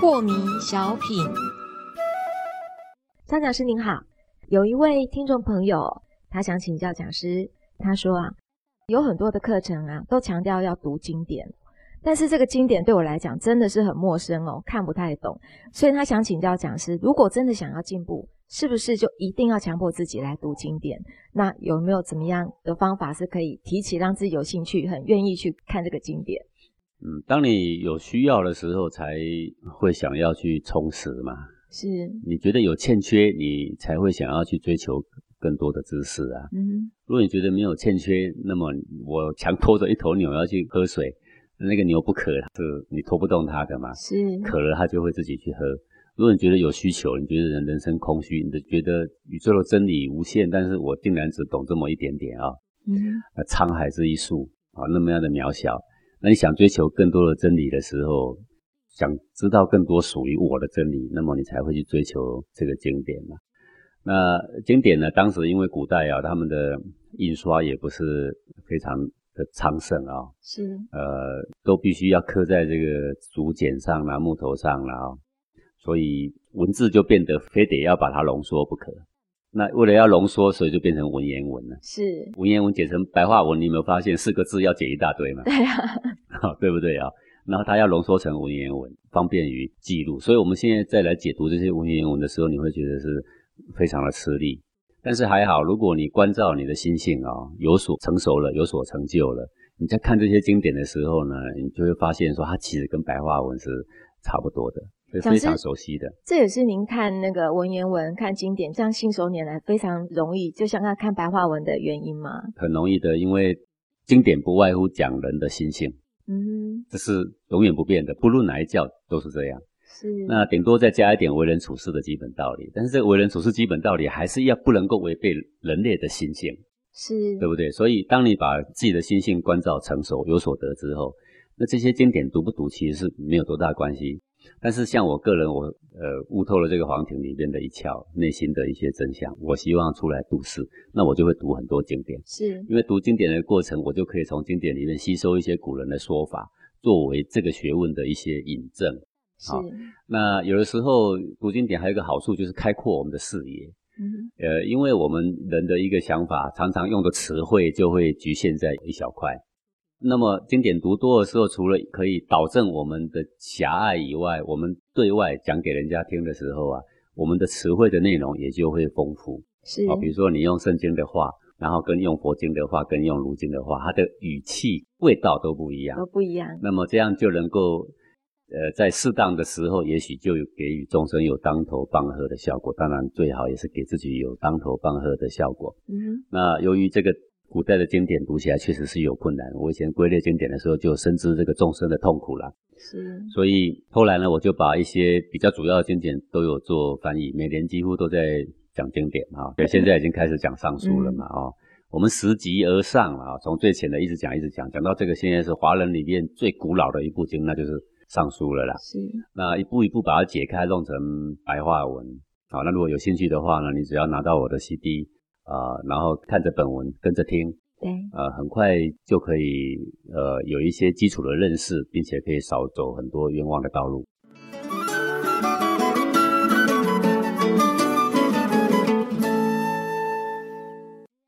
破迷小品，张讲师您好，有一位听众朋友，他想请教讲师，他说啊，有很多的课程啊，都强调要读经典，但是这个经典对我来讲真的是很陌生哦，看不太懂，所以他想请教讲师，如果真的想要进步，是不是就一定要强迫自己来读经典？那有没有怎么样的方法是可以提起让自己有兴趣、很愿意去看这个经典？嗯，当你有需要的时候，才会想要去充实嘛。是，你觉得有欠缺，你才会想要去追求更多的知识啊。嗯，如果你觉得没有欠缺，那么我强拖着一头牛要去喝水，那个牛不渴，是你拖不动它的嘛。是，渴了它就会自己去喝。如果你觉得有需求，你觉得人人生空虚，你觉得宇宙的真理无限，但是我竟然只懂这么一点点啊。嗯，那沧海之一粟啊，那么样的渺小。那你想追求更多的真理的时候，想知道更多属于我的真理，那么你才会去追求这个经典嘛。那经典呢？当时因为古代啊，他们的印刷也不是非常的昌盛啊，是，呃，都必须要刻在这个竹简上啦、木头上啦，所以文字就变得非得要把它浓缩不可。那为了要浓缩，所以就变成文言文了。是文言文解成白话文，你有没有发现四个字要解一大堆嘛？对啊，对不对啊？然后它要浓缩成文言文，方便于记录。所以我们现在再来解读这些文言文的时候，你会觉得是非常的吃力。但是还好，如果你关照你的心性啊，有所成熟了，有所成就了，你在看这些经典的时候呢，你就会发现说，它其实跟白话文是差不多的。是非常熟悉的，这也是您看那个文言文、看经典这样信手拈来，非常容易，就像看看白话文的原因吗？很容易的，因为经典不外乎讲人的心性，嗯，这是永远不变的，不论哪一教都是这样。是，那顶多再加一点为人处事的基本道理，但是这个为人处事基本道理还是要不能够违背人类的心性，是对不对？所以当你把自己的心性关照成熟、有所得之后，那这些经典读不读其实是没有多大关系。但是像我个人，我呃悟透了这个黄庭里面的一窍，内心的一些真相，我希望出来度世，那我就会读很多经典，是因为读经典的过程，我就可以从经典里面吸收一些古人的说法，作为这个学问的一些引证。是，那有的时候读经典还有一个好处，就是开阔我们的视野。嗯，呃，因为我们人的一个想法，常常用的词汇就会局限在一小块。那么经典读多的时候，除了可以导正我们的狭隘以外，我们对外讲给人家听的时候啊，我们的词汇的内容也就会丰富。是啊，比如说你用圣经的话，然后跟用佛经的话，跟用儒经的话，它的语气、味道都不一样，都不一样。那么这样就能够，呃，在适当的时候，也许就有给予众生有当头棒喝的效果。当然，最好也是给自己有当头棒喝的效果。嗯，那由于这个。古代的经典读起来确实是有困难。我以前归类经典的时候，就深知这个众生的痛苦了。是，所以后来呢，我就把一些比较主要的经典都有做翻译，每年几乎都在讲经典啊。对，现在已经开始讲上书了嘛。哦，我们拾级而上啊，从最浅的一直讲一直讲，讲到这个现在是华人里面最古老的一部经，那就是上书了啦。是，那一步一步把它解开，弄成白话文。好，那如果有兴趣的话呢，你只要拿到我的 CD。啊，然后看着本文跟着听，对，呃，很快就可以呃有一些基础的认识，并且可以少走很多冤枉的道路。